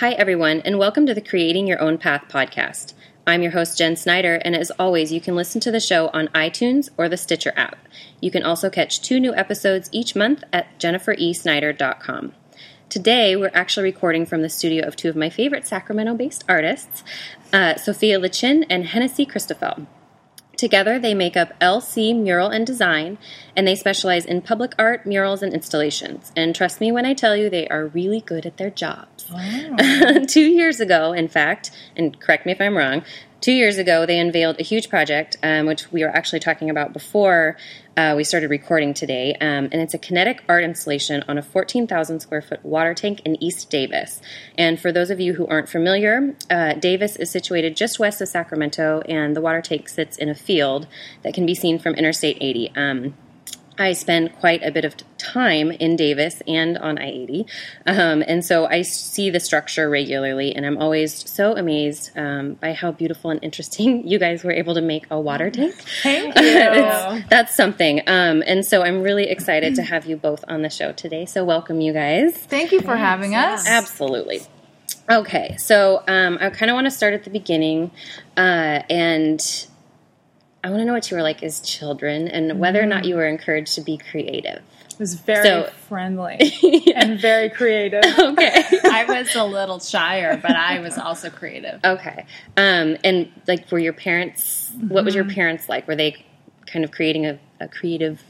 Hi, everyone, and welcome to the Creating Your Own Path podcast. I'm your host, Jen Snyder, and as always, you can listen to the show on iTunes or the Stitcher app. You can also catch two new episodes each month at jenniferesnyder.com. Today, we're actually recording from the studio of two of my favorite Sacramento based artists, uh, Sophia Lichin and Hennessy Christoffel. Together, they make up LC Mural and Design, and they specialize in public art, murals, and installations. And trust me when I tell you, they are really good at their jobs. Wow. Two years ago, in fact, and correct me if I'm wrong, two years ago, they unveiled a huge project, um, which we were actually talking about before uh, we started recording today. Um, and it's a kinetic art installation on a 14,000 square foot water tank in East Davis. And for those of you who aren't familiar, uh, Davis is situated just west of Sacramento, and the water tank sits in a field that can be seen from Interstate 80. Um, I spend quite a bit of time in Davis and on I 80. Um, and so I see the structure regularly, and I'm always so amazed um, by how beautiful and interesting you guys were able to make a water tank. Thank you. That's something. Um, and so I'm really excited to have you both on the show today. So welcome, you guys. Thank you for having us. Absolutely. Okay, so um, I kind of want to start at the beginning, uh, and I want to know what you were like as children, and whether or not you were encouraged to be creative. It was very So- friendly and very creative. Okay. I was a little shyer, but I was also creative. okay. Um, and like, were your parents? What was your parents like? Were they kind of creating a, a creative?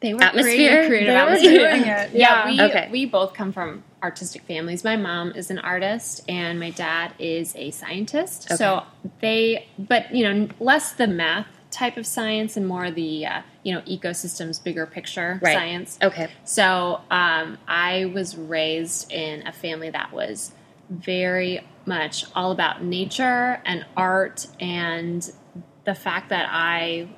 They were Atmosphere? creative, creative They were atmosphere. doing it. Yeah, Yeah. we Okay. we both come from artistic families. My mom is an artist, and my dad is a scientist. So they, but you know, less the math type of science and more the uh, you know ecosystems, bigger picture Right. science. Okay. So um, I was raised in a family that was very much all about nature and art, and the fact that I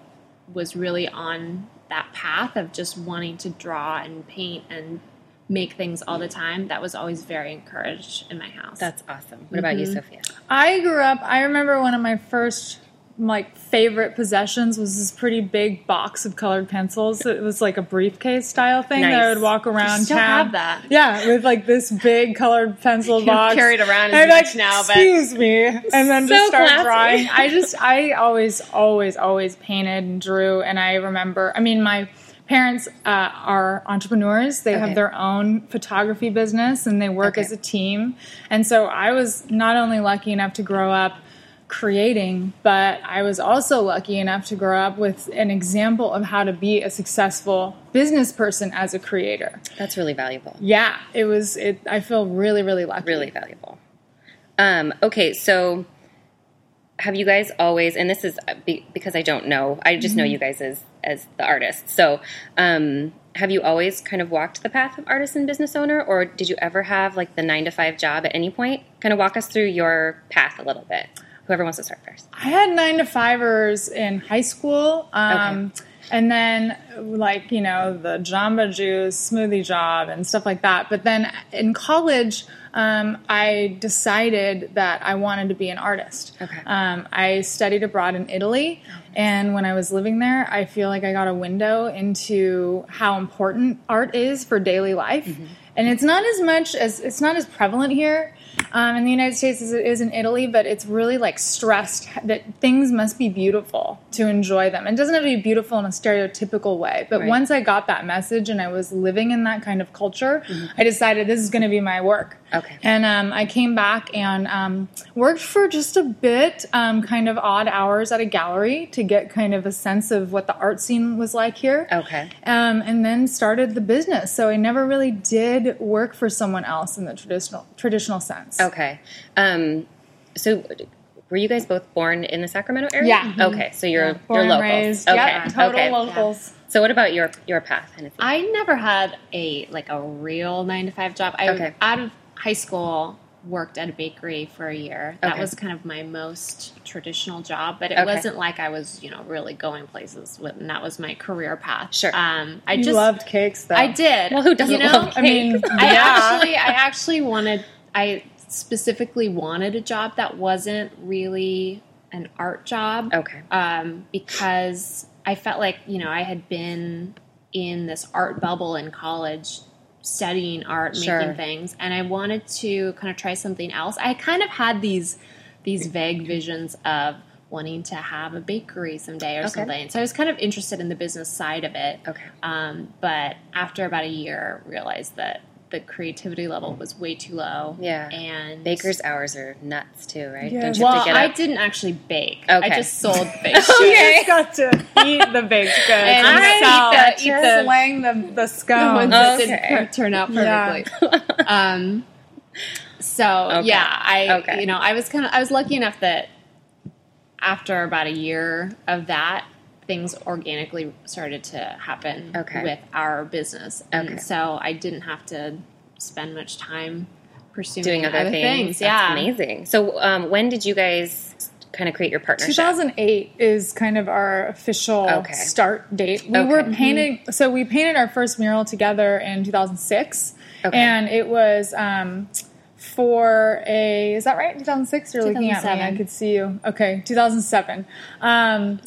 was really on that path of just wanting to draw and paint and make things all the time. That was always very encouraged in my house. That's awesome. What about you, mm-hmm. Sophia? I grew up, I remember one of my first like favorite possessions was this pretty big box of colored pencils. It was like a briefcase style thing that I would walk around still town. have that. Yeah, with like this big colored pencil box. carried around as And I'd much like, now, but- excuse me, and then So just start classy. drawing. I just, I always, always, always painted and drew, and I remember. I mean, my parents uh, are entrepreneurs. They Okay. have their own photography business, and they work Okay. as a team. And so I was not only lucky enough to grow up creating, but I was also lucky enough to grow up with an example of how to be a successful business person as a creator. That's really valuable. Yeah, it was. It. I feel really, really lucky. really valuable. Um, okay, so have you guys always, and this is uh, be, because I don't know, I just know you guys as as the artists. So, um, have you always kind of walked the path of artist and business owner, or did you ever have like the nine to five job at any point? Kind of walk us through your path a little bit. Whoever wants to start first. I had nine to fivers in high school. Um, And then, like, you know, the Jamba Juice smoothie job and stuff like that. But then in college, um, I decided that I wanted to be an artist. Okay. Um, I studied abroad in Italy. And when I was living there, I feel like I got a window into how important art is for daily life. And it's not as much as, it's not as prevalent here um, in the United States as it is in Italy, but it's really like stressed that things must be beautiful to enjoy them. It doesn't have to be beautiful in a stereotypical way, but Right. once I got that message and I was living in that kind of culture, I decided this is going to be my work. Okay. And um, I came back and um, worked for just a bit, um, kind of odd hours at a gallery to get kind of a sense of what the art scene was like here. Okay. Um, and then started the business. So I never really did work for someone else in the traditional traditional sense. Okay. Um, so, were you guys both born in the Sacramento area? Yeah. Okay, so you're Born you're and locals. raised. Okay. Yeah, total okay. locals. So, what about your your path, Hennessy? I never had a like a real nine to five job. I Okay. out of high school worked at a bakery for a year. That Okay. was kind of my most traditional job, but it Okay. wasn't like I was you know really going places with, and that was my career path. Sure. Um, I You just loved cakes, though. I did. Well, who doesn't you know? love I mean, I yeah. actually, I actually wanted, I specifically wanted a job that wasn't really an art job. Okay. Um, because I felt like, you know, I had been in this art bubble in college studying art, Sure. making things, and I wanted to kind of try something else. I kind of had these these vague visions of wanting to have a bakery someday or Okay. something. So I was kind of interested in the business side of it. Okay. Um, but after about a year, realized that the creativity level was way too low. Yeah. and Baker's hours are nuts too, right? Yeah. Don't you Well, have to get I didn't actually bake. Okay. I just sold baked She goods. just got to eat the baked goods And and, I sell, eat the- eat the- slang the, the the scone. ones that Okay. didn't turn out Yeah. perfectly. um, so Okay. yeah, I Okay. you know I was kind of I was lucky enough that after about a year of that, things organically started to happen Okay. with our business, and Okay. so I didn't have to spend much time pursuing doing other, things. That's Yeah, amazing. So, um, when did you guys kind of create your partnership? 2008 is kind of our official Okay. start date. We Okay. were painting, so we painted our first mural together in 2006, Okay. and it was um, for a. Is that right? 2006. You're looking at me. I could see you. Okay, 2007. Um,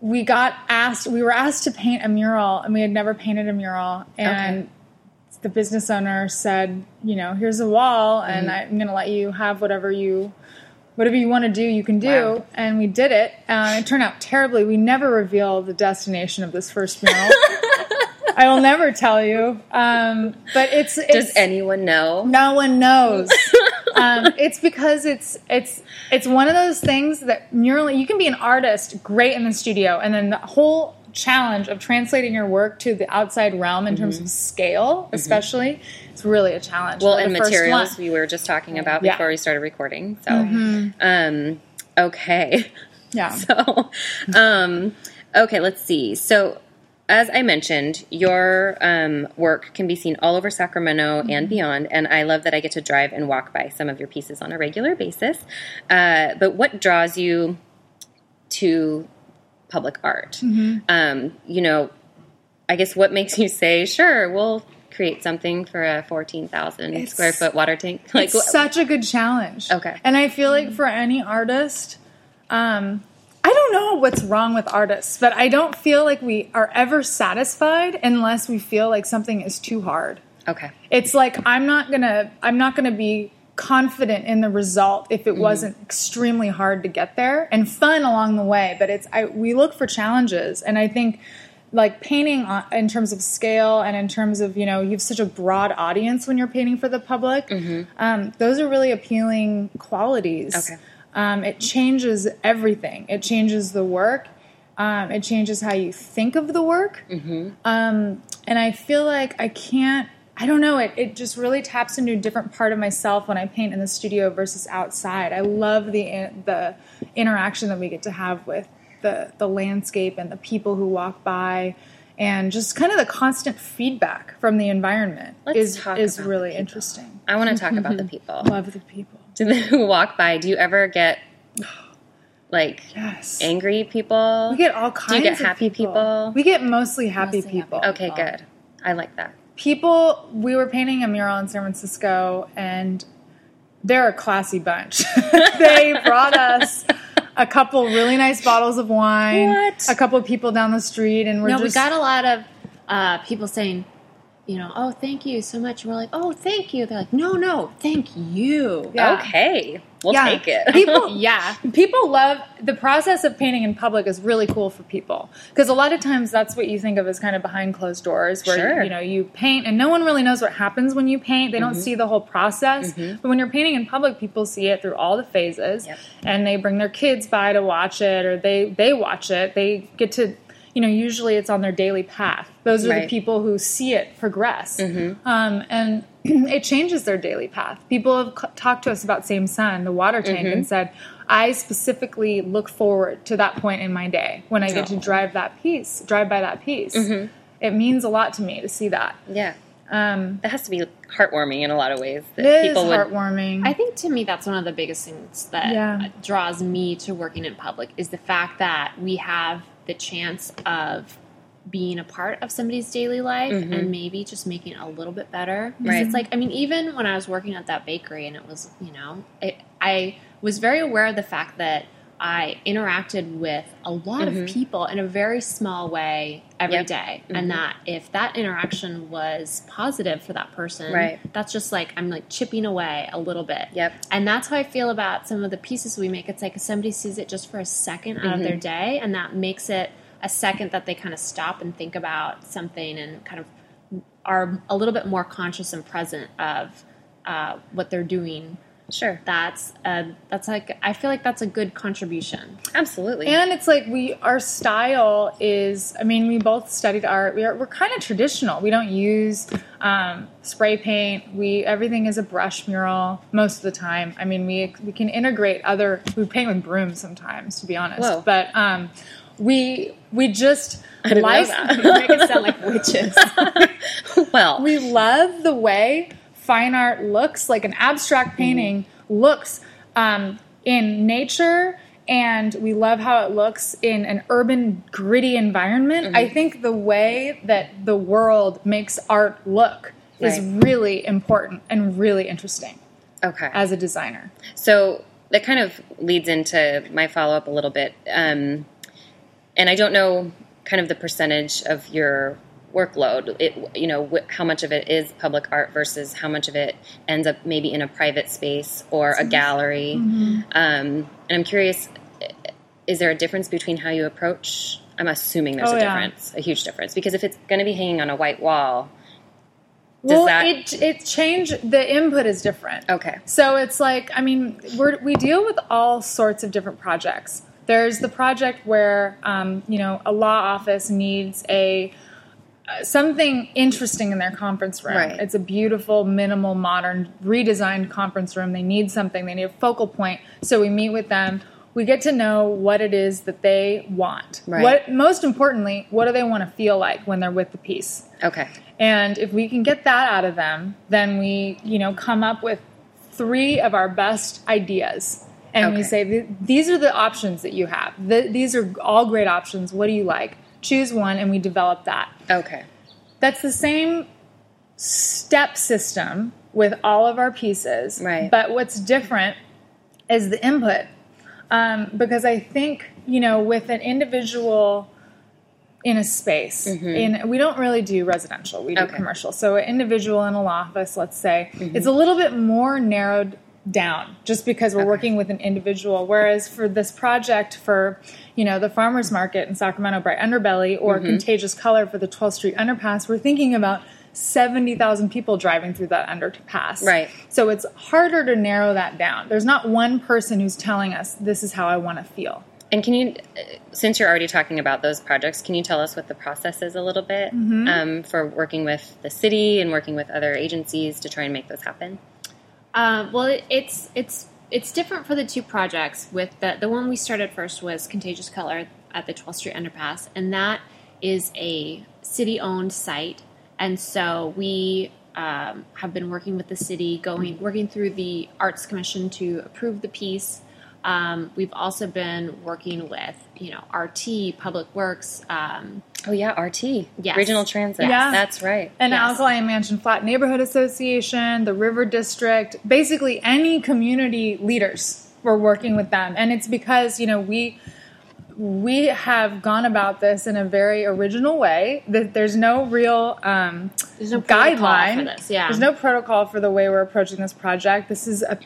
we got asked. We were asked to paint a mural, and we had never painted a mural, and. Okay. The business owner said, "You know, here's a wall, Mm-hmm. and I'm going to let you have whatever you whatever you want to do, you can do. Wow. And we did it. and it turned out terribly. We never revealed the destination of this first mural. I will never tell you. Um, but it's, Does anyone know? no one knows. Um, it's because it's it's it's one of those things that mural. You can be an artist, great in the studio, and then the whole challenge of translating your work to the outside realm in terms of scale, especially, it's really a challenge. Well, and materials we were just talking about Yeah. Mm-hmm. before we started recording. So, um, okay. yeah. So, um, okay, let's see. So, as I mentioned, your um, work can be seen all over Sacramento Mm-hmm. and beyond, and I love that I get to drive and walk by some of your pieces on a regular basis. Uh, but what draws you to public art? Mm-hmm. Um, you know, I guess what makes you say, "Sure, we'll create something for a fourteen thousand square foot water tank"? Like, it's what- such a good challenge. Okay. And I feel like for any artist, um, I don't know what's wrong with artists, but I don't feel like we are ever satisfied unless we feel like something is too hard. okay, It's like I'm not gonna I'm not gonna be confident in the result if it wasn't extremely hard to get there and fun along the way. But it's I we look for challenges, and I think like painting in terms of scale and in terms of you know you have such a broad audience when you're painting for the public. Um, those are really appealing qualities. Okay. Um, it changes everything. It changes the work. Um, it changes how you think of the work. Um, and I feel like I can't. I don't know. It it just really taps into a different part of myself when I paint in the studio versus outside. I love the the interaction that we get to have with the the landscape and the people who walk by, and just kind of the constant feedback from the environment Let's is is really people. interesting. I want to talk about the people. Love the people. To the who walk by, do you ever get like Yes. angry people? We get all kinds. Do you get of happy people? We get mostly happy Mostly happy people. okay, good. I like that. People. We were painting a mural in San Francisco, and they're a classy bunch. they brought us a couple really nice bottles of wine. What? A couple of people down the street, and we're no, just we got a lot of uh, people saying, you know, oh, thank you so much. And we're like, oh, thank you. They're like, no, no, thank you. Yeah. Okay, we'll Yeah. take it. People, Yeah. people love the process of painting in public is really cool for people because a lot of times that's what you think of as kind of behind closed doors where Sure. you know you paint and no one really knows what happens when you paint they don't Mm-hmm. see the whole process but when you're painting in public people see it through all the phases Yep. and they bring their kids by to watch it or they they watch it they get to you know usually it's on their daily path those are Right. the people who see it progress um, and it changes their daily path people have c- talked to us about same sun the water tank and said i specifically look forward to that point in my day when i get to Oh. drive that piece drive by that piece it means a lot to me to see that yeah, um, that has to be heartwarming in a lot of ways. That it is people would. heartwarming I think to me that's one of the biggest things that Yeah. draws me to working in public is the fact that we have the chance of being a part of somebody's daily life and mm-hmm. maybe just making it a little bit better. Right. It's like I mean, even when I was working at that bakery and it was, you know, it, I was very aware of the fact that I interacted with a lot of mm-hmm. people in a very small way every Yep. day, and mm-hmm. that if that interaction was positive for that person, Right. that's just like I'm like chipping away a little bit. Yep. And that's how I feel about some of the pieces we make. It's like if somebody sees it just for a second out of their mm-hmm. day, and that makes it a second that they kind of stop and think about something and kind of are a little bit more conscious and present of uh, what they're doing. Sure. That's a, that's like I feel like that's a good contribution. Absolutely. And it's like we our style is I mean we both studied art. We are we're kind of traditional. We don't use um, spray paint. We everything is a brush mural most of the time. I mean we we can integrate other we paint with brooms sometimes to be honest. Whoa. But um, we we just didn't know like that. Make it sound like witches. well, we love the way fine art looks like an abstract painting looks um, in nature and we love how it looks in an urban gritty environment. I think the way that the world makes art look is really important and really interesting okay. as a designer. So that kind of leads into my follow up a little bit. Um, and I don't know kind of the percentage of your workload. It, you know, wh- how much of it is public art versus how much of it ends up maybe in a private space or a gallery. Um, and I'm curious, is there a difference between how you approach? I'm assuming there's Oh, a yeah. difference, a huge difference, because if it's going to be hanging on a white wall, Does well that- it it change the input is different okay, So it's like, I mean, we're, we deal with all sorts of different projects. There's the project where, um, you know, a law office needs a something interesting in their conference room. Right. It's a beautiful, minimal, modern, redesigned conference room. They need something. They need a focal point. So we meet with them. We get to know what it is that they want. Right. What most importantly, what do they want to feel like when they're with the piece? okay, And if we can get that out of them, then we, you know, come up with three of our best ideas. And we say, these are the options that you have. Th- these are all great options. What do you like? Choose one, and we develop that. okay, That's the same step system with all of our pieces. Right. But what's different is the input. Um, because I think, you know, with an individual in a space, in we don't really do residential, we do Mm-hmm. Okay. commercial. So an individual in a law office, let's say, it's a little bit more narrowed down just because we're working with an individual. Whereas for this project for, you know, the farmers market in Sacramento, Bright Underbelly, or Mm-hmm. Contagious Color for the 12th Street Underpass, we're thinking about 70,000 people driving through that underpass. Right. So it's harder to narrow that down. There's not one person who's telling us this is how I want to feel. And can you, since you're already talking about those projects, can you tell us what the process is a little bit um, for working with the city and working with other agencies to try and make those happen? Um, well, it, it's it's it's different for the two projects. With the the one we started first was Contagious Color at the 12th Street Underpass, and that is a city owned site, and so we um, have been working with the city, going working through the Arts Commission to approve the piece. Um, we've also been working with you know RT, Public Works. Um, Oh yeah, RT, Yes. Regional Transit. Yeah. that's right. And Yes. Alkali Mansion Flat Neighborhood Association, the River District, basically any community leaders, we're working with them. And it's because, you know, we we have gone about this in a very original way. That there's no real um, There's no guideline for this, yeah. There's no protocol for the way we're approaching this project. This is a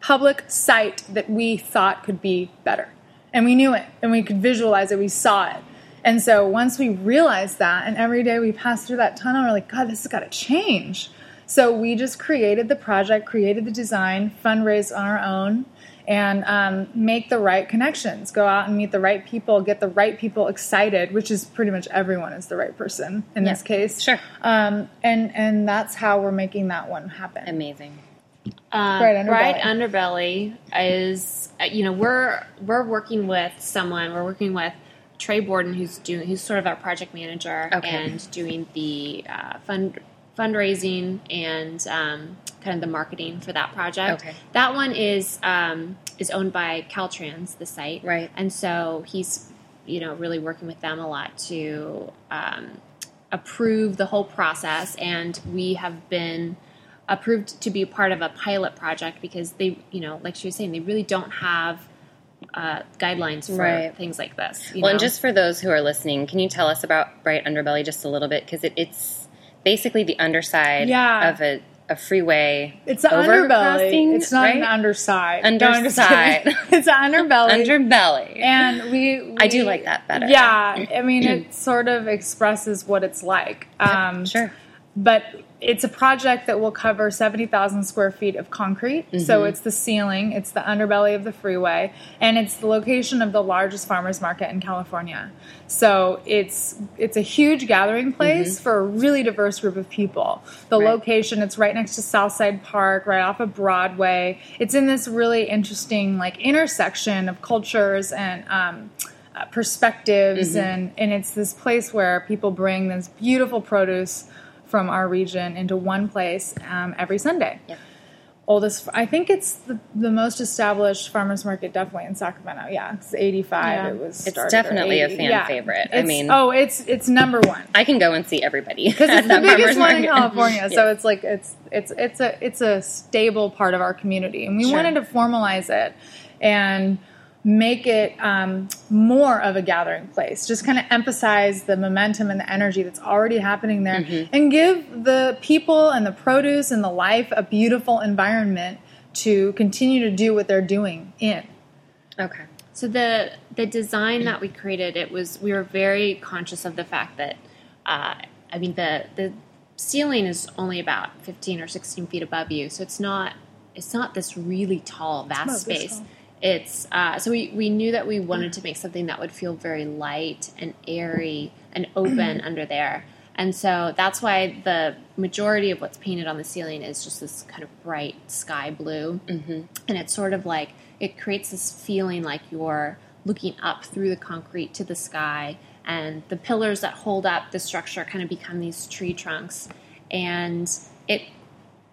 public site that we thought could be better. And we knew it and we could visualize it, we saw it. And so once we realized that, and every day we pass through that tunnel, we're like, God, this has got to change. So we just created the project, created the design, fundraise on our own, and um, make the right connections. Go out and meet the right people, get the right people excited, which is pretty much everyone is the right person in this case. sure. Um, and and that's how we're making that one happen. Amazing. Uh, Bright Underbelly. Bright Underbelly is, uh, you know, we're we're working with someone. We're working with Trey Borden, who's doing, who's sort of our project manager Okay. and doing the uh, fund fundraising and um, kind of the marketing for that project. Okay. That one is um, is owned by Caltrans, the site, Right. And so he's, you know, really working with them a lot to um, approve the whole process, and we have been approved to be part of a pilot project because they, you know, like she was saying, they really don't have uh, guidelines for Right. things like this. you Well, and just for those who are listening, can you tell us about Bright Underbelly just a little bit? Because it, it's basically the underside Yeah. of a, a freeway. It's the underbelly. It's not an right? underside. No, Underside. it's an underbelly. Underbelly. and we, I do like that better. Yeah, I mean, it sort of expresses what it's like. Um, sure. But it's a project that will cover 70,000 square feet of concrete. So Mm-hmm. it's the ceiling, it's the underbelly of the freeway, and it's the location of the largest farmers market in California. So it's it's a huge gathering place for a really diverse group of people. The Mm-hmm. Right. location, it's right next to Southside Park, right off of Broadway. It's in this really interesting like intersection of cultures and um, uh, perspectives, Mm-hmm. and and it's this place where people bring this beautiful produce from our region into one place um, every Sunday. Oldest, I think it's the, the most established farmers market, definitely in Sacramento. Yeah, it's '85. Yeah. It was. It's definitely a 80. fan favorite. I mean- oh, it's it's number one I can go and see everybody. because it's the biggest one in market. California. So it's like it's it's it's a it's a stable part of our community, and we Sure. wanted to formalize it and make it um, more of a gathering place. Just kind of emphasize the momentum and the energy that's already happening there, Mm-hmm. and give the people and the produce and the life a beautiful environment to continue to do what they're doing in. Okay. So the the design that we created, it was we were very conscious of the fact that, uh, I mean the the ceiling is only about fifteen or sixteen feet above you, so it's not it's not this really tall vast space. tall. It's uh, so we we knew that we wanted to make something that would feel very light and airy and open under there. And so that's why the majority of what's painted on the ceiling is just this kind of bright sky blue. Mm-hmm. And it's sort of like it creates this feeling like you're looking up through the concrete to the sky. And the pillars that hold up the structure kind of become these tree trunks. And it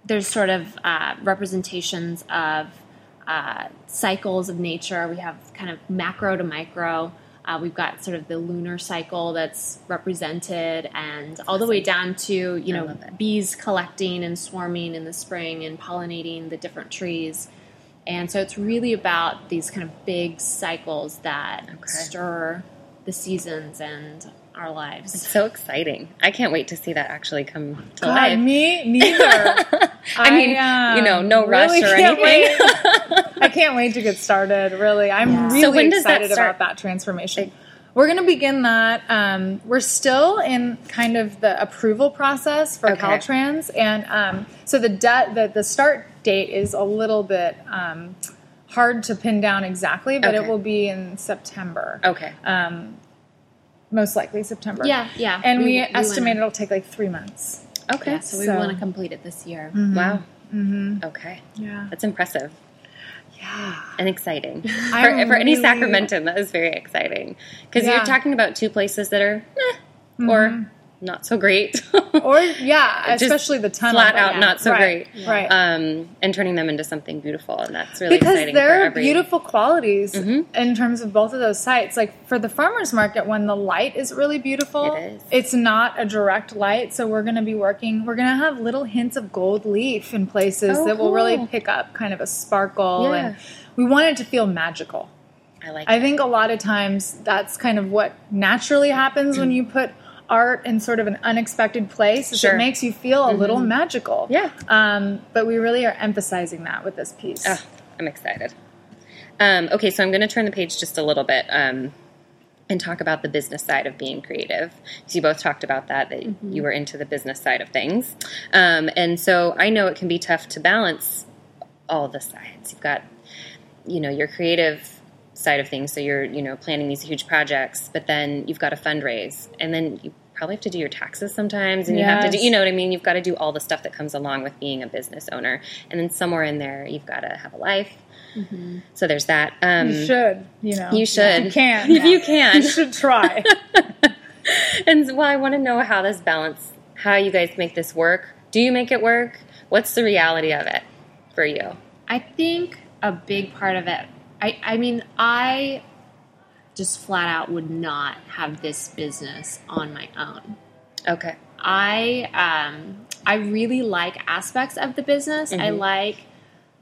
there's sort of uh, representations of uh, cycles of nature. We have kind of macro to micro. Uh, we've got sort of the lunar cycle that's represented, and all the way down to you know bees collecting and swarming in the spring and pollinating the different trees. And so it's really about these kind of big cycles that Okay. stir the seasons and our lives. It's so exciting. I can't wait to see that actually come to God, life. me neither. I mean, um, you know, no rush really or can't anything. wait. I can't wait to get started. Really, I'm Yeah. really So when does that excited start? about that transformation. We're going to begin that. Um, we're still in kind of the approval process for Okay. Caltrans, and um, so the, de- the the start date is a little bit um, hard to pin down exactly, but Okay. it will be in September, Okay. um, most likely September. Yeah, yeah. and we, wanna- estimate it'll take like three months. Okay. Yeah, so we want to complete it this year. Mm-hmm. Wow. Mm-hmm. Okay. Yeah, That's impressive yeah. and exciting. For, I'm for any really- Sacramentan, that is very exciting. Because Yeah. you're talking about two places that are eh, or mm-hmm. Not so great. or yeah, especially the tunnel. flat out not so right, great. right? um, and turning them into something beautiful. And that's really because exciting there are every beautiful qualities Mhm. in terms of both of those sites. Like for the farmers market, when the light is really beautiful, It is. it's not a direct light. So we're going to be working. We're going to have little hints of gold leaf in places Oh, that will really pick up kind of a sparkle, Yeah. and we want it to feel magical. I like I it. think a lot of times that's kind of what naturally happens when you put art in sort of an unexpected place. Sure. Mm-hmm. It makes you feel a little magical. Yeah. Um, but we really are emphasizing that with this piece. Ah, I'm excited. Um, okay, so I'm going to turn the page just a little bit um, and talk about the business side of being creative. So you both talked about that, that you were into the business side of things. Um, and so I know it can be tough to balance all the sides. You've got, you know, your creative side of things. So you're, you know, planning these huge projects, but then you've got to fundraise, and then you probably have to do your taxes sometimes, and you have to do, you know what I mean. You've got to do all the stuff that comes along with being a business owner, and then somewhere in there, you've got to have a life. So there's that. Um, You should, you know. You should. You can. If you can. You should try. and well, I want to know how this balance, how you guys make this work. Do you make it work? What's the reality of it for you? I think a big part of it, I, I mean, I just flat out would not have this business on my own. Okay. I um, I really like aspects of the business. I Mhm. like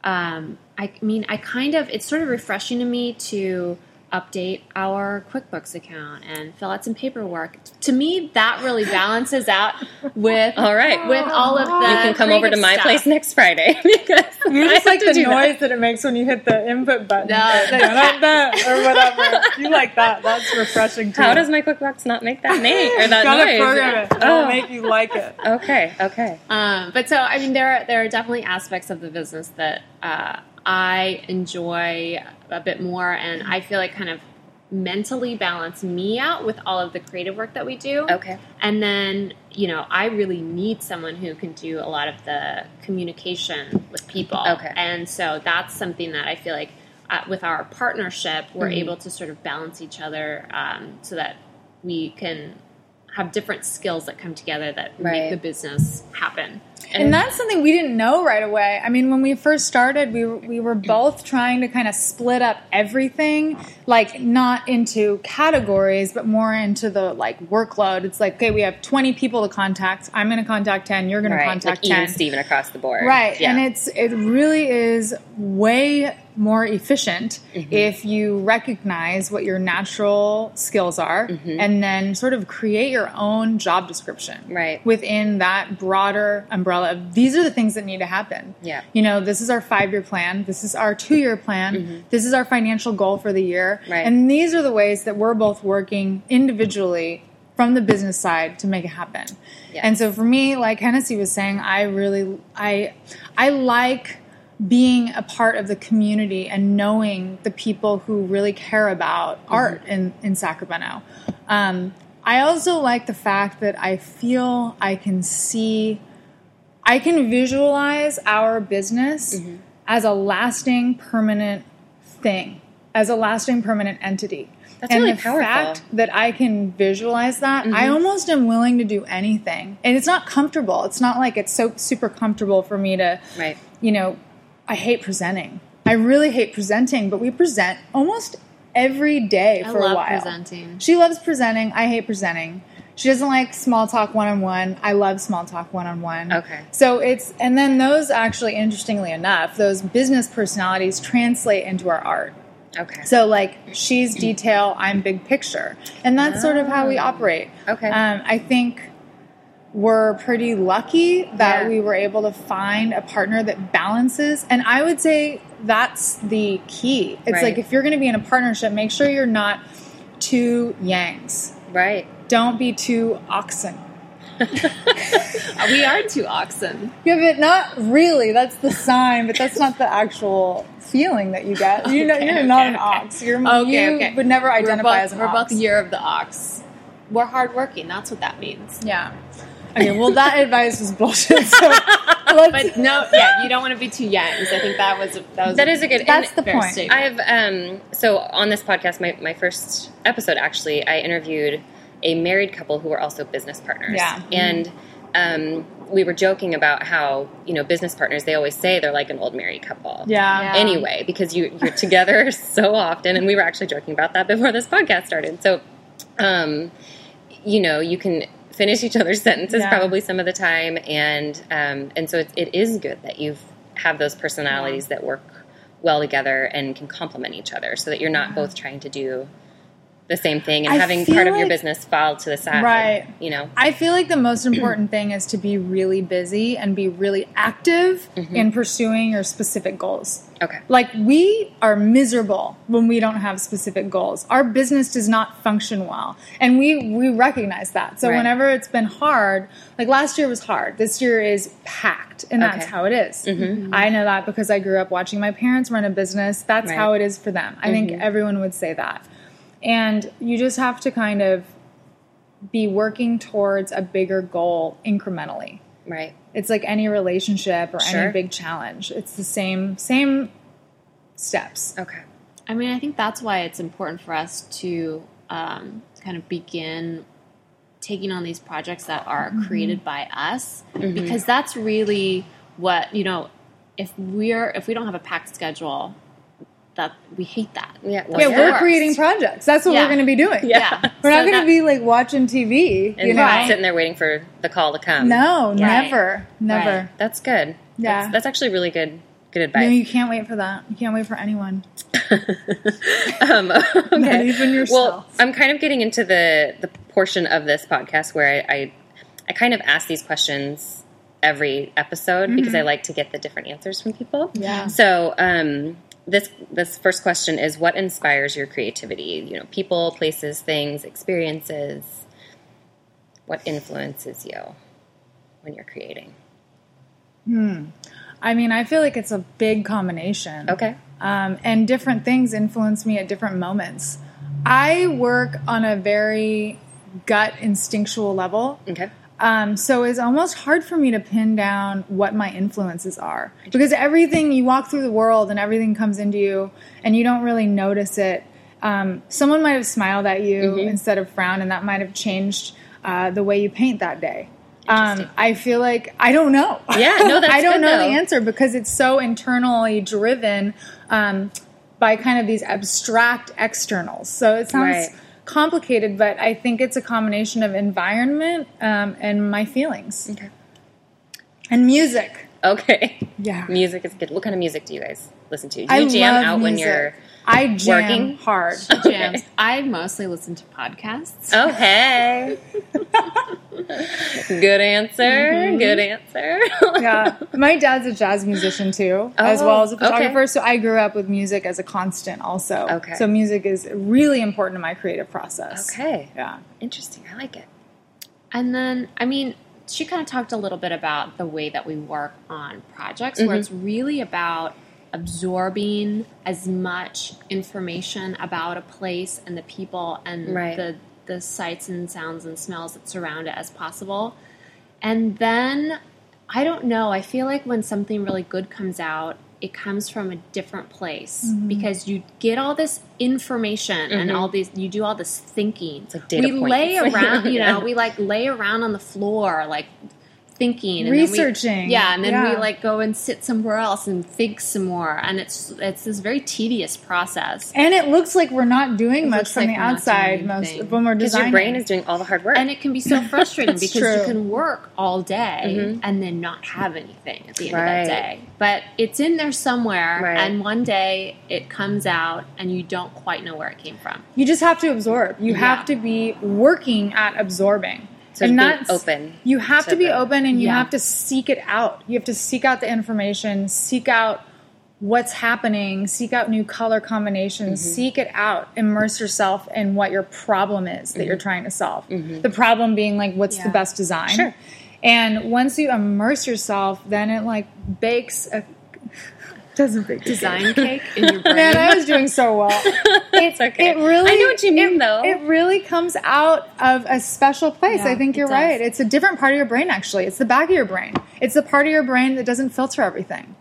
um, I mean, I kind of, it's sort of refreshing to me to update our QuickBooks account and fill out some paperwork. To me, that really balances out with All right. with all of the. you can come over to my stuff. place next Friday because You I just have like the do that. noise that. it makes when you hit the input button. No, the- dun, dun, or whatever. You like that. That's refreshing too. How does my QuickBooks not make that name or that Gotta noise? program it. It'll Oh. make you like it. Okay, okay. Um, but so I mean, there are, there are definitely aspects of the business that uh, I enjoy a bit more, and I feel like kind of mentally balance me out with all of the creative work that we do. Okay. And then, you know, I really need someone who can do a lot of the communication with people. Okay. And so that's something that I feel like uh, with our partnership, we're Mhm. able to sort of balance each other um, so that we can have different skills that come together that Right. make the business happen. And that's something we didn't know right away. I mean, when we first started, we were, we were both trying to kind of split up everything, like not into categories, but more into the like workload. It's like, okay, we have 20 people to contact. I'm going to contact 10. You're going to contact like 10. even Steven across the board. Right. Yeah. And it's it really is way more efficient Mm-hmm. if you recognize what your natural skills are Mm-hmm. and then sort of create your own job description. Right. Within that broader umbrella of these are the things that need to happen. Yeah. You know, this is our 5-year plan, this is our 2-year plan, this is our financial goal for the year. Mm-hmm. Right. And these are the ways that we're both working individually from the business side to make it happen. Yeah. And so for me, like Hennessy was saying, I really I I like being a part of the community and knowing the people who really care about art in, in Sacramento. Um, I also like the fact that I feel I can see, I can visualize our business as a lasting, permanent thing, as a lasting, permanent entity. That's and really the powerful. fact that I can visualize that, I mm-hmm. almost am willing to do anything. And it's not comfortable. It's not like it's so super comfortable for me to, Right. you know, I hate presenting. I really hate presenting, but we present almost every day for a while. presenting. She loves presenting. I hate presenting. She doesn't like small talk one on one. I love small talk one on one. Okay. So it's, and then those actually, interestingly enough, those business personalities translate into our art. Okay. So like she's detail, I'm big picture, and that's sort of how we operate. Okay. Um, I think we're pretty lucky that Yeah. we were able to find a partner that balances, and I would say that's the key. It's Right. like if you're going to be in a partnership, make sure you're not two yangs. right. Don't be two oxen. we are two oxen. Yeah, but not really. That's the sign, but that's not the actual feeling that you get. You know, Okay, you're not an okay. ox. You're Okay, you okay. would never identify we're both, as an we're ox. both year of the ox. We're hardworking. That's what that means. Yeah. Okay. Well, that advice was bullshit. So let's. But no, yeah, you don't want to be two yangs. I think that was a, that was That is a good. That's the point. statement. I've um so on this podcast, my my first episode actually, I interviewed a married couple who were also business partners. Yeah. and um we were joking about how you know business partners they always say they're like an old married couple. yeah. Yeah. Anyway, because you you're together so often, and we were actually joking about that before this podcast started. So, um, you know, you can finish each other's sentences Yeah. probably some of the time, and um, and so it, it is good that you have those personalities that work well together and can complement each other, so that you're not both trying to do the same thing and I having part of your business fall to the side, Right. You know, I feel like the most important thing is to be really busy and be really active Mm-hmm. in pursuing your specific goals. okay, Like we are miserable when we don't have specific goals. Our business does not function well, and we we recognize that. So Right. whenever it's been hard, like last year was hard. This year is packed, and that's Okay. how it is. Mm-hmm. Mm-hmm. I know that because I grew up watching my parents run a business. That's Right. how it is for them. I think mm-hmm. everyone would say that. And you just have to kind of be working towards a bigger goal incrementally. right, It's like any relationship or Sure. any big challenge. It's the same same steps. okay, I mean, I think that's why it's important for us to um, kind of begin taking on these projects that are Mm-hmm. created by us, because that's really what you know. If we're if we don't have a packed schedule, that we hate that. yeah, That's Yeah, we're worst. creating projects. That's what Yeah. we're going to be doing. Yeah. We're So not going to be like watching TV, and you know. Right. sitting there waiting for the call to come. No, Right. never. Never. Right. That's good. Yeah. That's, that's actually really good Good advice. No, advice. you can't wait for that. You can't wait for anyone. um, okay. Not even Well. I'm kind of getting into the the portion of this podcast where I I, I kind of ask these questions every episode because I like to get the different answers from people. Mm-hmm. Yeah. So um, this this first question is what inspires your creativity? You know, people, places, things, experiences. What influences you when you're creating? Hmm. I mean, I feel like it's a big combination. Okay. um, and different things influence me at different moments. I work on a very gut instinctual level. Okay. Um, so it's almost hard for me to pin down what my influences are because everything you walk through the world and everything comes into you and you don't really notice it. Um, someone might have smiled at you instead of frowned, and that might have changed uh, the way you paint that day. Um, I feel like I don't know. Yeah, no, that's I don't good, know though. the answer because it's so internally driven um, by kind of these abstract externals. So it sounds Right. Complicated, but I think it's a combination of environment um, and my feelings Okay. and music. Okay. Yeah, Music is good. What kind of music do you guys listen to? Do you I jam out when you're I jam working? hard. Jams. I mostly listen to podcasts. Oh hey. good answer. Mm-hmm. Good answer. yeah, my dad's a jazz musician too, as Oh, well as a okay. photographer. So I grew up with music as a constant, also. Okay. So music is really important to my creative process. okay. Yeah. Interesting. I like it. And then, I mean, she kind of talked a little bit about the way that we work on projects, where it's really about absorbing as much information about a place and the people and Right. the the sights and sounds and smells that surround it as possible. And then I don't know, I feel like when something really good comes out, it comes from a different place mm-hmm. because you get all this information and mm-hmm. all these you do all this thinking. It's like data we lay around, you know, Yeah. we like lay around on the floor like thinking and Researching. Then we, yeah, and then we like go and sit somewhere else and think some more and it's it's this very tedious process. And it looks like we're not doing much from like the outside most anything. when we're Because designing. your brain is doing all the hard work. And it can be so frustrating That's because you can work all day mm-hmm. and then not have anything at the end Right. of that day. But it's in there somewhere, Right. and one day it comes out, and you don't quite know where it came from. You just have to absorb. You Yeah. have to be working at absorbing. So and that's open You have to be the- open and you Yeah. have to seek it out. You have to seek out the information, seek out what's happening, seek out new color combinations, Mm-hmm. seek it out, immerse yourself in what your problem is that you're Mm-hmm. trying to solve. The problem being like what's the best design. Sure. And once you immerse yourself, then it like bakes a doesn't bake. Design cake in your brain. Man, I was doing so well. It, okay. it really. I know what you mean, it, though. It really comes out of a special place. Yeah, I think you're does. right. It's a different part of your brain. Actually, it's the back of your brain. It's the part of your brain that doesn't filter everything.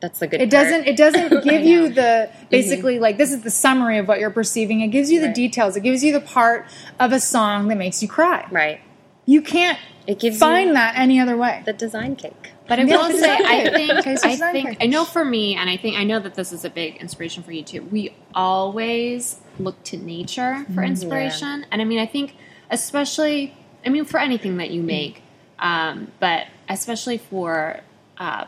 That's the good It part. doesn't. It doesn't give you the Mm-hmm. basically like this is the summary of what you're perceiving. It gives you the Right. details. It gives you the part of a song that makes you cry. Right. You can't It gives find you that any other way. the design cake. But I will say. I think, I think. I know for me, and I think I know that this is a big inspiration for you too. We always look to nature for inspiration, and I mean, I think especially, I mean, for anything that you make, um, but especially for uh,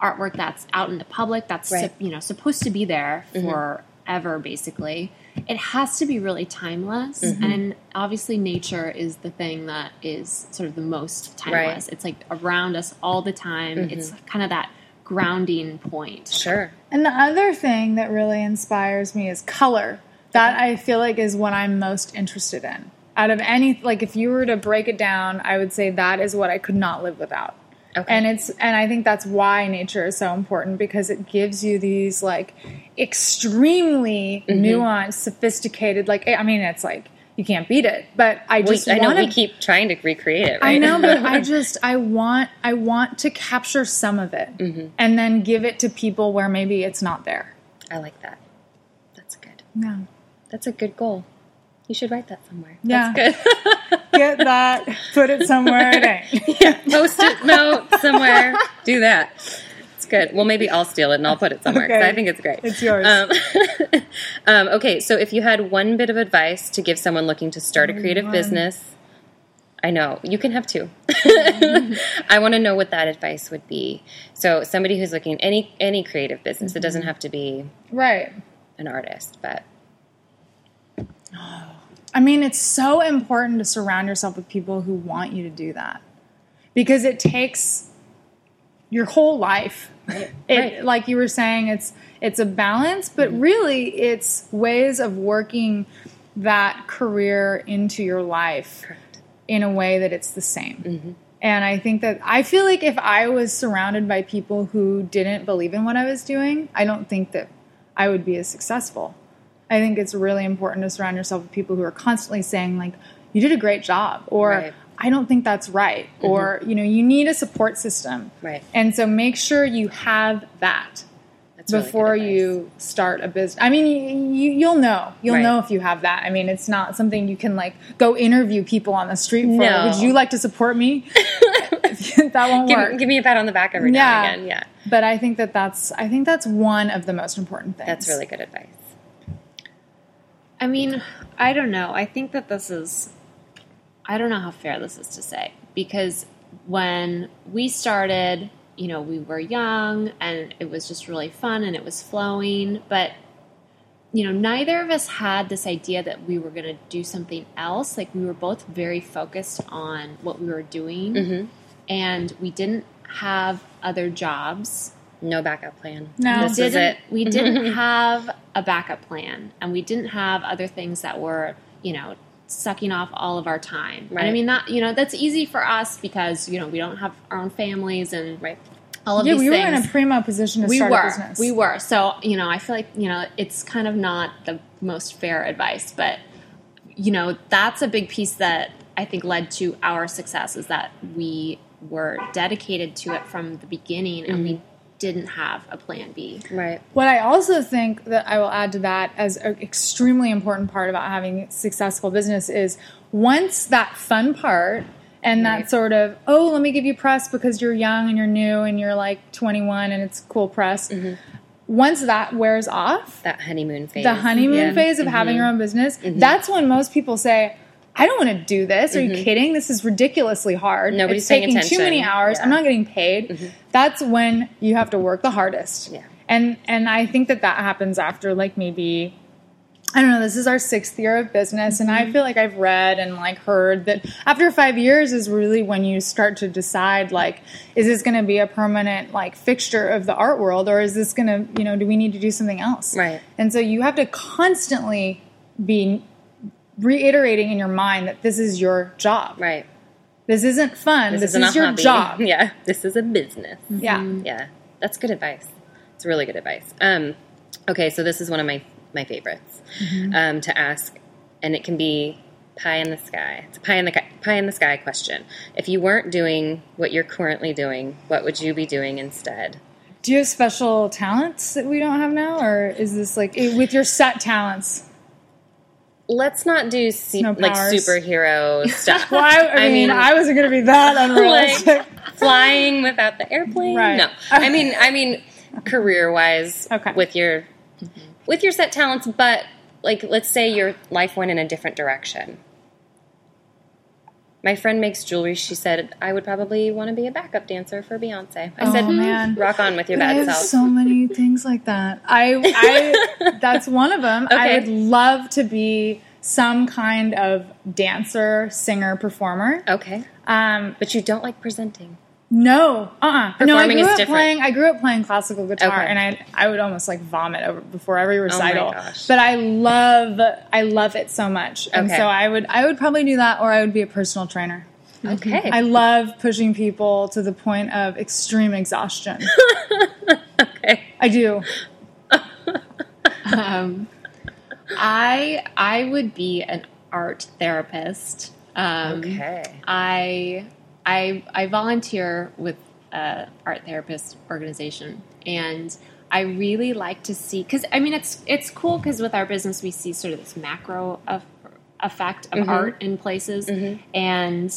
artwork that's out in the public, that's Right. you know supposed to be there forever, basically. It has to be really timeless, mm-hmm. and obviously, nature is the thing that is sort of the most timeless. It's like around us all the time. Mm-hmm. It's kind of that grounding point. Sure. And the other thing that really inspires me is color. That I feel like is what I'm most interested in. Out of any like if you were to break it down, I would say that is what I could not live without. Okay. And it's and I think that's why nature is so important because it gives you these like extremely Mm-hmm. nuanced, sophisticated like I mean it's like you can't beat it. But I We, just I know wanna, we keep trying to recreate it, right? I know, but I just I want I want to capture some of it and then give it to people where maybe it's not there. I like that. That's good. Yeah. That's a good goal. You should write that somewhere. Yeah. That's good. Get that, put it somewhere it ain't. Post-it note somewhere. Do that. It's good. Well, maybe I'll steal it and I'll put it somewhere. Okay. I think it's great. It's yours. Um, um, okay, so if you had one bit of advice to give someone looking to start a creative one. business, I know. You can have two. I want to know what that advice would be. So somebody who's looking any any creative business, it doesn't have to be Right. an artist, but I mean, it's so important to surround yourself with people who want you to do that because it takes your whole life. It, Right. Like you were saying, it's it's a balance, but mm-hmm. really, it's ways of working that career into your life correct. in a way that it's the same. Mm-hmm. And I think that I feel like if I was surrounded by people who didn't believe in what I was doing, I don't think that I would be as successful. I think it's really important to surround yourself with people who are constantly saying like you did a great job or Right. I don't think that's right mm-hmm. or you know you need a support system. Right. And so make sure you have that That's before advice. you start a business. I mean, you, you, you'll know. You'll Right. know if you have that. I mean, it's not something you can like go interview people on the street for. No. Would you like to support me? that won't work. Give, give me a pat on the back every now and again. Yeah, but I think that that's I think that's one of the most important things. that's really good advice. I mean, I don't know. I think that this is, I don't know how fair this is to say because when we started, you know, we were young and it was just really fun and it was flowing, but you know, neither of us had this idea that we were going to do something else. Like we were both very focused on what we were doing Mhm. and we didn't have other jobs No backup plan. No. this is didn't, it. we didn't have a backup plan and we didn't have other things that were you know sucking off all of our time and i mean that you know that's easy for us because you know we don't have our own families and Right. all of yeah, these we were in a primo position to we start were a business. we were so you know i feel like you know it's kind of not the most fair advice but you know that's a big piece that i think led to our success is that we were dedicated to it from the beginning and we mm-hmm. Didn't have a plan b Right. What I also think that I will add to that as an extremely important part about having a successful business is once that fun part and that sort of, oh, let me give you press because you're young and you're new and you're like 21 and it's cool press. Once that wears off, That honeymoon phase. the honeymoon Yeah. Mm-hmm. phase of having your own business, that's when most people say, I don't want to do this. Are you kidding? This is ridiculously hard. Mm-hmm. Nobody's it's taking too many attention. hours. I'm not getting paid. That's when you have to work the hardest. Yeah. And and I think that that happens after like maybe I don't know. This is our sixth year of business, and Mm-hmm. I feel like I've read and like heard that after five years is really when you start to decide like, is this going to be a permanent like fixture of the art world, or is this going to you know do we need to do something else? Right. And so you have to constantly be reiterating in your mind that this is your job. Right. This isn't fun. This, This, isn't is your hobby. job. Yeah. This is a business. Yeah. Yeah. That's good advice. It's really good advice. Um, okay, so this is one of my my favorites Mm-hmm. um, to ask, and it can be pie in the sky. It's a pie in the pie in the sky question. If you weren't doing what you're currently doing, what would you be doing instead? Do you have special talents that we don't have now, or is this like eh, with your set talents? Let's not do se- No like superhero stuff. Well, I, I, I mean, mean- I wasn't going to be that unrealistic. like flying without the airplane. Right. No, I mean, I mean, career wise, Okay. with your with your set talents, but like, let's say your life went in a different direction. My friend makes jewelry. She said I would probably want to be a backup dancer for Beyonce. I Oh, said, man. rock on with your I bad have self. so many things like that. I, I that's one of them. I would love to be some kind of dancer, singer, performer. okay, Um, but you don't like presenting. No, uh, uh no. I grew is up different. playing. I grew up playing classical guitar, Okay. and I I would almost like vomit over before every recital. gosh. But I love I love it so much, and Okay. so I would I would probably do that, or I would be a personal trainer. Okay, I love pushing people to the point of extreme exhaustion. okay, I do. um, I I would be an art therapist. Um, okay. I I I volunteer with a art therapist organization, and I really like to see because I mean it's it's cool because with our business we see sort of this macro of effect of mm-hmm. art in places, mm-hmm. and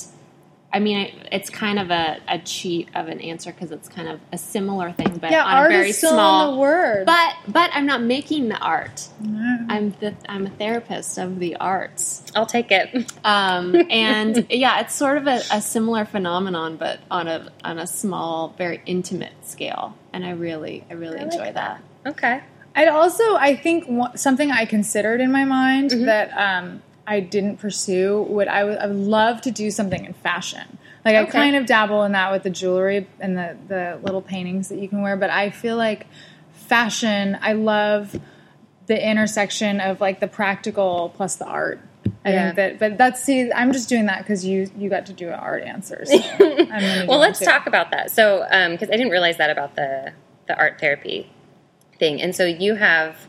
I mean, I, it's kind of a, a cheat of an answer because it's kind of a similar thing, but yeah, on art a very is still small. in the word. But but I'm not making the art. No. I'm the I'm a therapist of the arts. I'll take it. Um, and yeah, it's sort of a, a similar phenomenon, but on a on a small, very intimate scale. And I really I really I like enjoy that. Okay. I'd also, I think, something I considered in my mind Mm-hmm. that um, I didn't pursue would I would I would love to do something in fashion. Like I kind of dabble in that with the jewelry and the the little paintings that you can wear, but I feel like fashion. I love the intersection of like the practical plus the art. I Yeah. think that, but that's see, I'm just doing that because you you got to do an art answer. So Well, let's too. talk about that. So, because I didn't realize that about the the art therapy thing, and so you have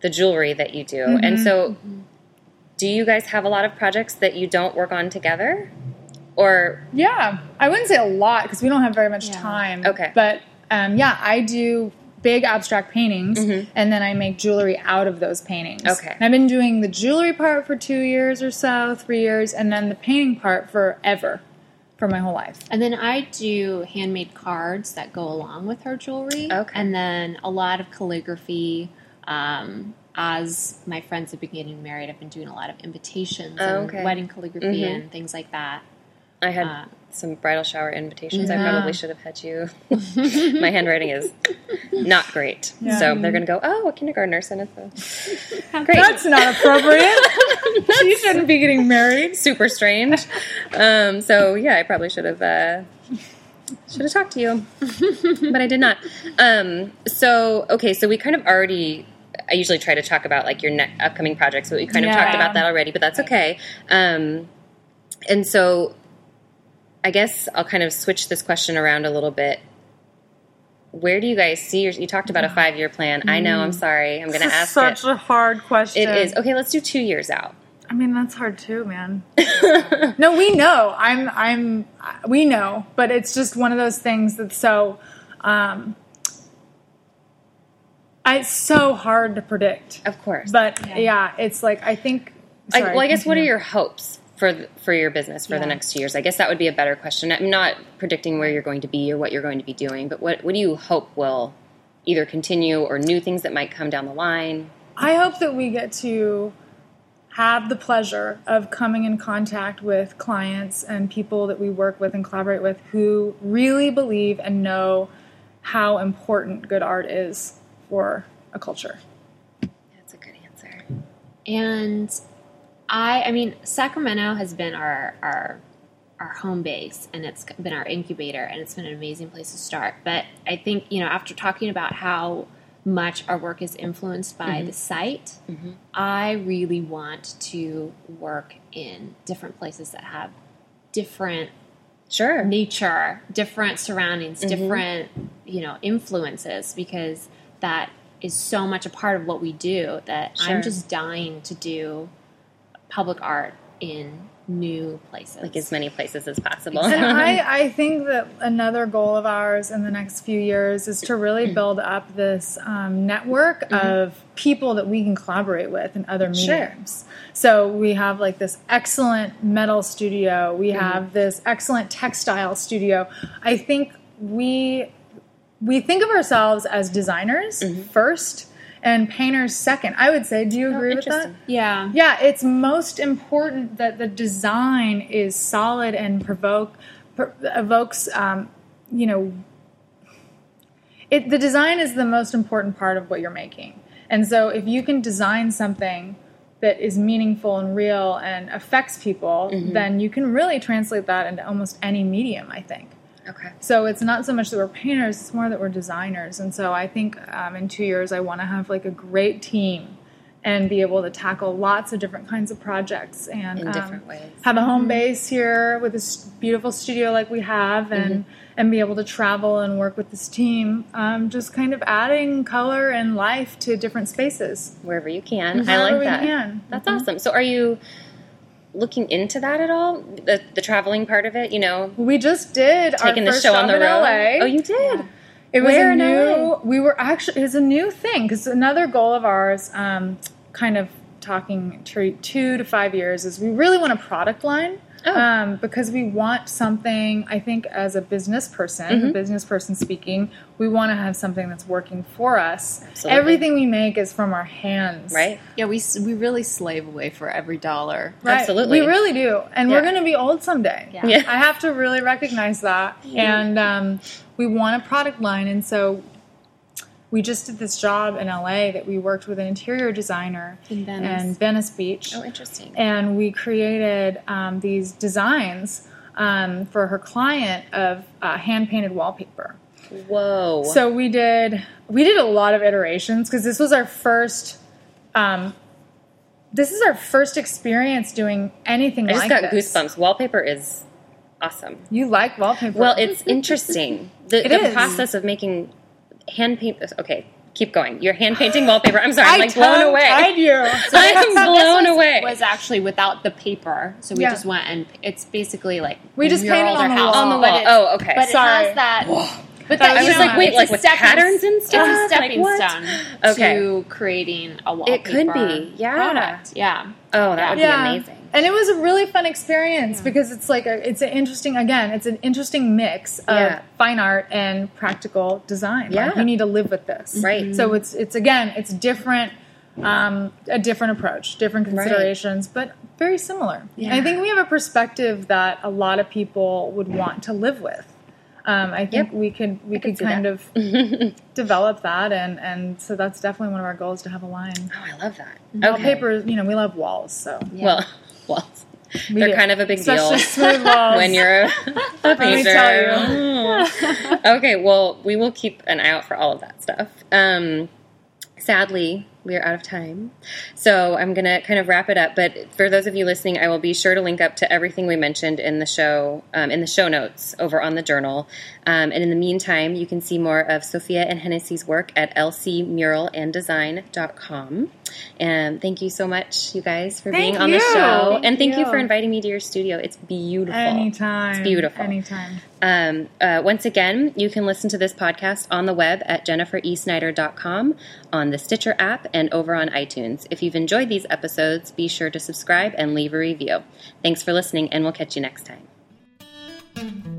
the jewelry that you do, Mm-hmm. and so do you guys have a lot of projects that you don't work on together, or Yeah, I wouldn't say a lot because we don't have very much Yeah. time. Okay. but um, yeah, I do big abstract paintings, and then I make jewelry out of those paintings. Mm-hmm. Okay. And I've been doing the jewelry part for two years or so, three years, and then the painting part forever, for my whole life. And then I do handmade cards that go along with her jewelry. Okay. And then a lot of calligraphy. Um, as my friends have been getting married, I've been doing a lot of invitations Oh, and wedding calligraphy Mhm. and things like that. I had Uh, some bridal shower invitations. I probably should have had you. My handwriting is not great, Yeah. so they're going to go. Oh, a kindergartner sent us. a-" Great. That's not appropriate. she shouldn't be getting married. super strange. Um, so yeah, I probably should have uh, should have talked to you, but I did not. Um, so okay, so we kind of already. I usually try to talk about like your ne- upcoming projects, but we kind of talked about that already. But that's okay. Um, and so, I guess I'll kind of switch this question around a little bit. Where do you guys see your? You talked about a five year plan. I know. I'm sorry. I'm going to ask it. a hard question. It is okay. Let's do two years out. I mean, that's hard too, man. no, we know. I'm. I'm. We know, but it's just one of those things that's so. Um, it's so hard to predict. Of course. But yeah, it's like I think. Like, sorry, well, I guess what are your hopes for the, for your business for the next two years? I guess that would be a better question. I'm not predicting where you're going to be or what you're going to be doing, but what what do you hope will either continue or new things that might come down the line? I hope that we get to have the pleasure of coming in contact with clients and people that we work with and collaborate with who really believe and know how important good art is for a culture. That's a good answer. And I, I mean, Sacramento has been our our our home base, and it's been our incubator, and it's been an amazing place to start. But I think you know, after talking about how much our work is influenced by mm-hmm. the site, mm-hmm. I really want to work in different places that have different Sure. nature, different surroundings, mm-hmm. different, you know, influences because that is so much a part of what we do that Sure. I'm just dying to do public art in new places. Like as many places as possible. And I, I think that another goal of ours in the next few years is to really mm. build up this um, network mm-hmm. of people that we can collaborate with in other Sure. mediums. So we have like this excellent metal studio, we mm-hmm. have this excellent textile studio. I think we we think of ourselves as designers mm-hmm. first and painters second. I would say. Do you agree with that? yeah. Yeah, it's most important that the design is solid and provoke pro- evokes, um, you know, it. The design is the most important part of what you're making, and so if you can design something that is meaningful and real and affects people, then you can really translate that into almost any medium. I think. Okay. So it's not so much that we're painters; it's more that we're designers. And so I think um, in two years, I want to have like a great team and be able to tackle lots of different kinds of projects and In um, different ways. have a home base here with this beautiful studio like we have, and and be able to travel and work with this team. Um, just kind of adding color and life to different spaces. Wherever you can. I like that. can. That's awesome. So are you looking into that at all? The the traveling part of it, you know, We just did taking our the first show on the road. LA. Oh, you did. It was Where a new. LA? We were actually. It's a new thing because another goal of ours, um, kind of talking to two to five years, is we really want a product line. Oh. um, because we want something. I think as a business person, Mm-hmm. a business person speaking, we want to have something that's working for us. Absolutely. Everything we make is from our hands, Right? Yeah, we we really slave away for every dollar. Right. Absolutely. We really do. And Yeah. we're going to be old someday. Yeah. Yeah. I have to really recognize that. And um, we want a product line. And so we just did this job in LA that we worked with an interior designer In Venice. in Venice Beach. Oh, interesting. And we created um, these designs um, for her client of uh, hand painted wallpaper. Whoa. So we did we did a lot of iterations because this was our first um, this is our first experience doing anything I just like got this. goosebumps. Wallpaper is awesome. You like wallpaper? Well, it's interesting. The, It the process of making hand paint. This. Okay, keep going. You're hand painting wallpaper. I'm sorry, I'm like blown away. you. I am blown was, away. was actually without the paper, so we Yeah. just went and it's basically like We just painted on the house. wall. on the wall. Oh, okay. But Sorry. it has that. But That that, was you know, like, wait, like with stepping- patterns and stuff? It's a stepping what? stone Okay. to creating a wallpaper. It could be, yeah. Product. Yeah. oh, that would yeah. be amazing. And it was a really fun experience because it's like a, it's an interesting again, it's an interesting mix of Yeah. fine art and practical design. Like, Yeah. you need to live with this. Right. So it's it's again, it's different um, a different approach, different Right. considerations, but very similar. And I think we have a perspective that a lot of people would want to live with. Um, I think Yep. we could we could could kind that. of develop that, and and so that's definitely one of our goals to have a line. Oh, I love that. Wallpaper, you know, we love walls, so Well, well, we they're kind of a big deal when you're a, a painter. tell okay, well, we will keep an eye out for all of that stuff. Um, sadly, we are out of time. So I'm going to kind of wrap it up. But for those of you listening, I will be sure to link up to everything we mentioned in the show, um, in the show notes over on the journal. Um, and in the meantime, you can see more of Sophia and Hennessy's work at lcmuralanddesign.com. And thank you so much, you guys, for Thank being on the show. Thank and thank you. you. for inviting me to your studio. It's beautiful. Anytime. It's beautiful. Anytime. Um, uh, once again, you can listen to this podcast on the web at jenniferesnyder.com, on the Stitcher app, and over on iTunes. If you've enjoyed these episodes, be sure to subscribe and leave a review. Thanks for listening, and we'll catch you next time.